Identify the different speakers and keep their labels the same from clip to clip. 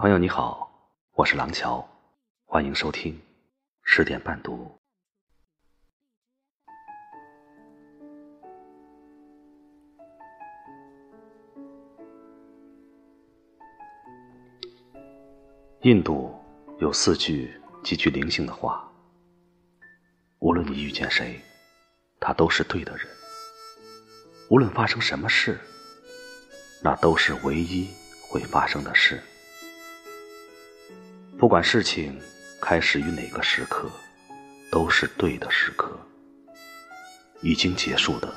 Speaker 1: 朋友你好，我是廊桥，欢迎收听十点半读。印度有四句极具灵性的话：无论你遇见谁，他都是对的人；无论发生什么事，那都是唯一会发生的事。不管事情开始于哪个时刻，都是对的时刻。已经结束的，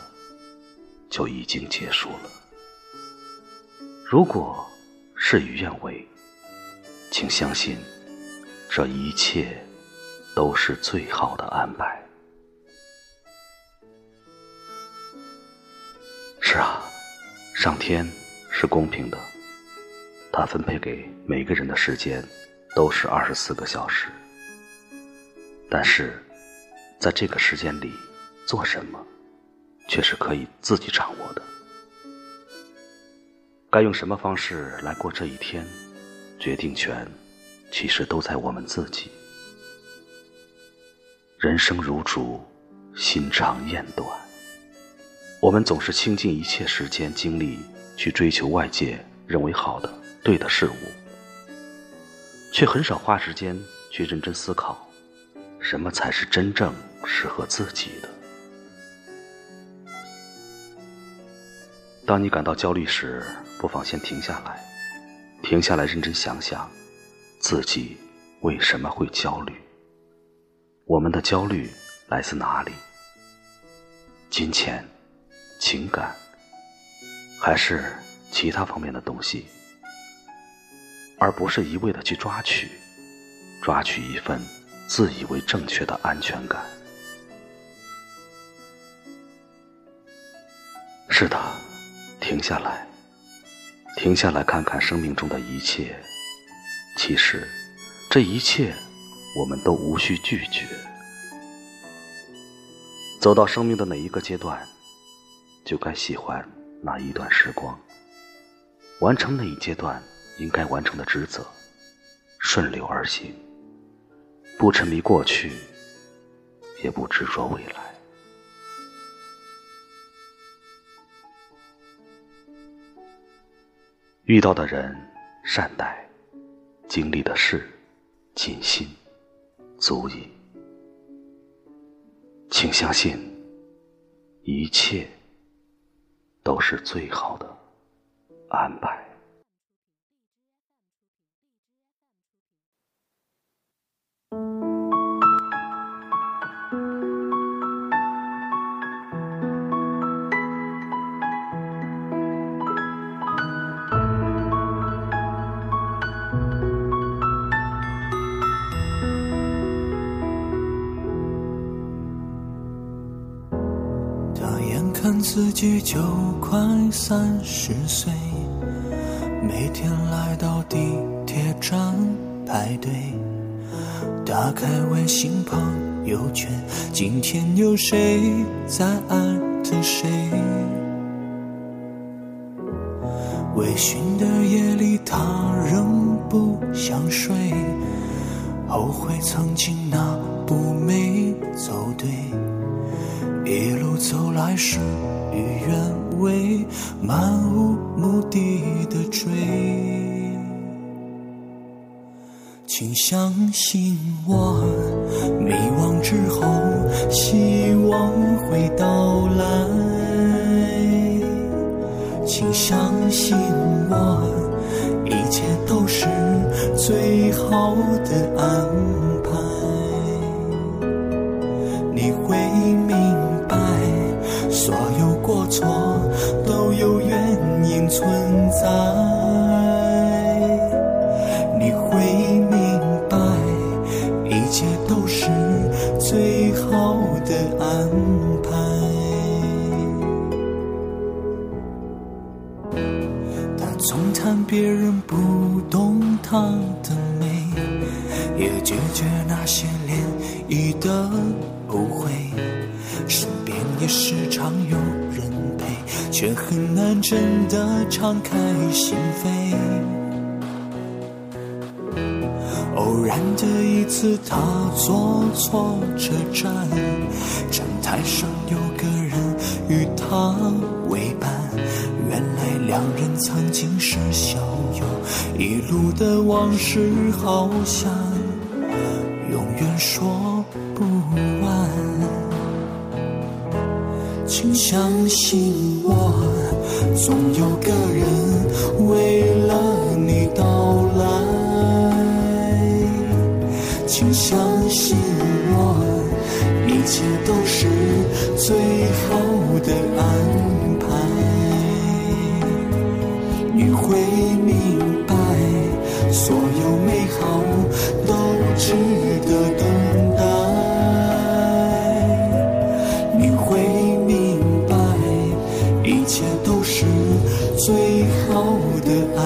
Speaker 1: 就已经结束了。如果事与愿违，请相信，这一切都是最好的安排。是啊，上天是公平的，他分配给每个人的时间。都是二十四个小时，但是，在这个时间里做什么，却是可以自己掌握的。该用什么方式来过这一天，决定权其实都在我们自己。人生如竹，心长雁短，我们总是倾尽一切时间精力去追求外界认为好的、对的事物。却很少花时间去认真思考，什么才是真正适合自己的。当你感到焦虑时，不妨先停下来，停下来认真想想，自己为什么会焦虑？我们的焦虑来自哪里？金钱、情感，还是其他方面的东西？而不是一味的去抓取，抓取一份自以为正确的安全感。是的，停下来，停下来看看生命中的一切。其实，这一切我们都无需拒绝。走到生命的哪一个阶段，就该喜欢哪一段时光，完成那一阶段。应该完成的职责，顺流而行，不沉迷过去，也不执着未来。遇到的人善待，经历的事尽心，足矣。请相信，一切都是最好的安排。
Speaker 2: 看自己就快三十岁，每天来到地铁站排队，打开微信朋友圈，今天有谁在艾特谁？微醺的夜里，他仍不想睡，后悔曾经那步没走对。一路走来事与愿违，漫无目的的追。请相信我，迷惘之后希望会到来。请相信我，一切都是最好的安过错都有原因存在，你会明白，一切都是最好的安排。他总谈别人不懂他的美，也拒绝那些涟漪的误会。身边也时常有，却很难真的敞开心扉。偶然的一次，他坐错车站，站台上有个人与他为伴。原来两人曾经是校友，一路的往事好像永远说不完。请相信我，总有个人为了你到来。请相信我，一切都是最好的安排。你会明白，所有美好都值得等的安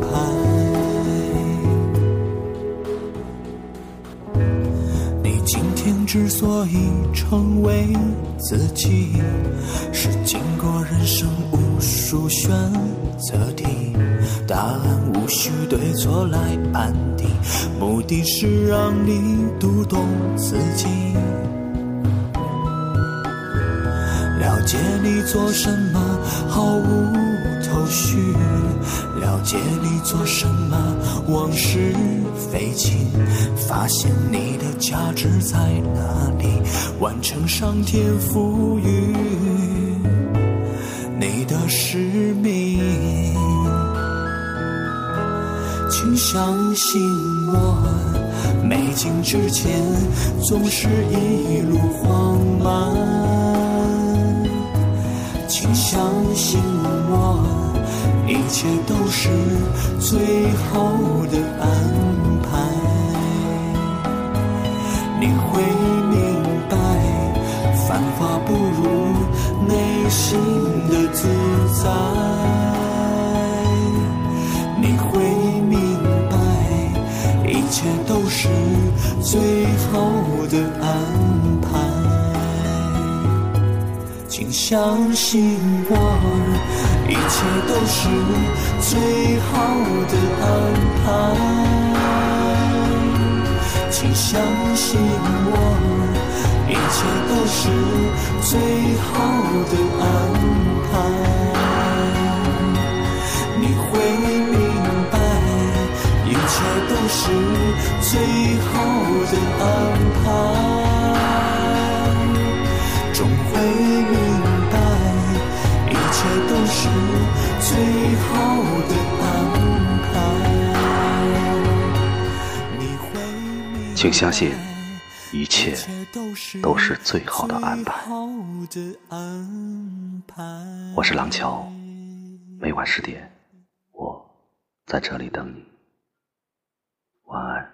Speaker 2: 排。你今天之所以成为自己，是经过人生无数选择题，答案无需对错来判定，目的是让你读懂自己，了解你做什么毫无绪。了解你做什么，往事飞尽，发现你的价值在哪里，完成上天赋予你的使命。请相信我，美景之前总是一路慌忙。请相信我。一切都是最好的安排，你会明白，繁华不如内心的自在。你会明白，一切都是最好的安排，请相信我。一切都是最好的安排，请相信我，一切都是最好的安排。你会明白，一切都是最好的安排，
Speaker 1: 请相信，一切都是最好的安排。我是廊桥，每晚十点，我在这里等你。晚安。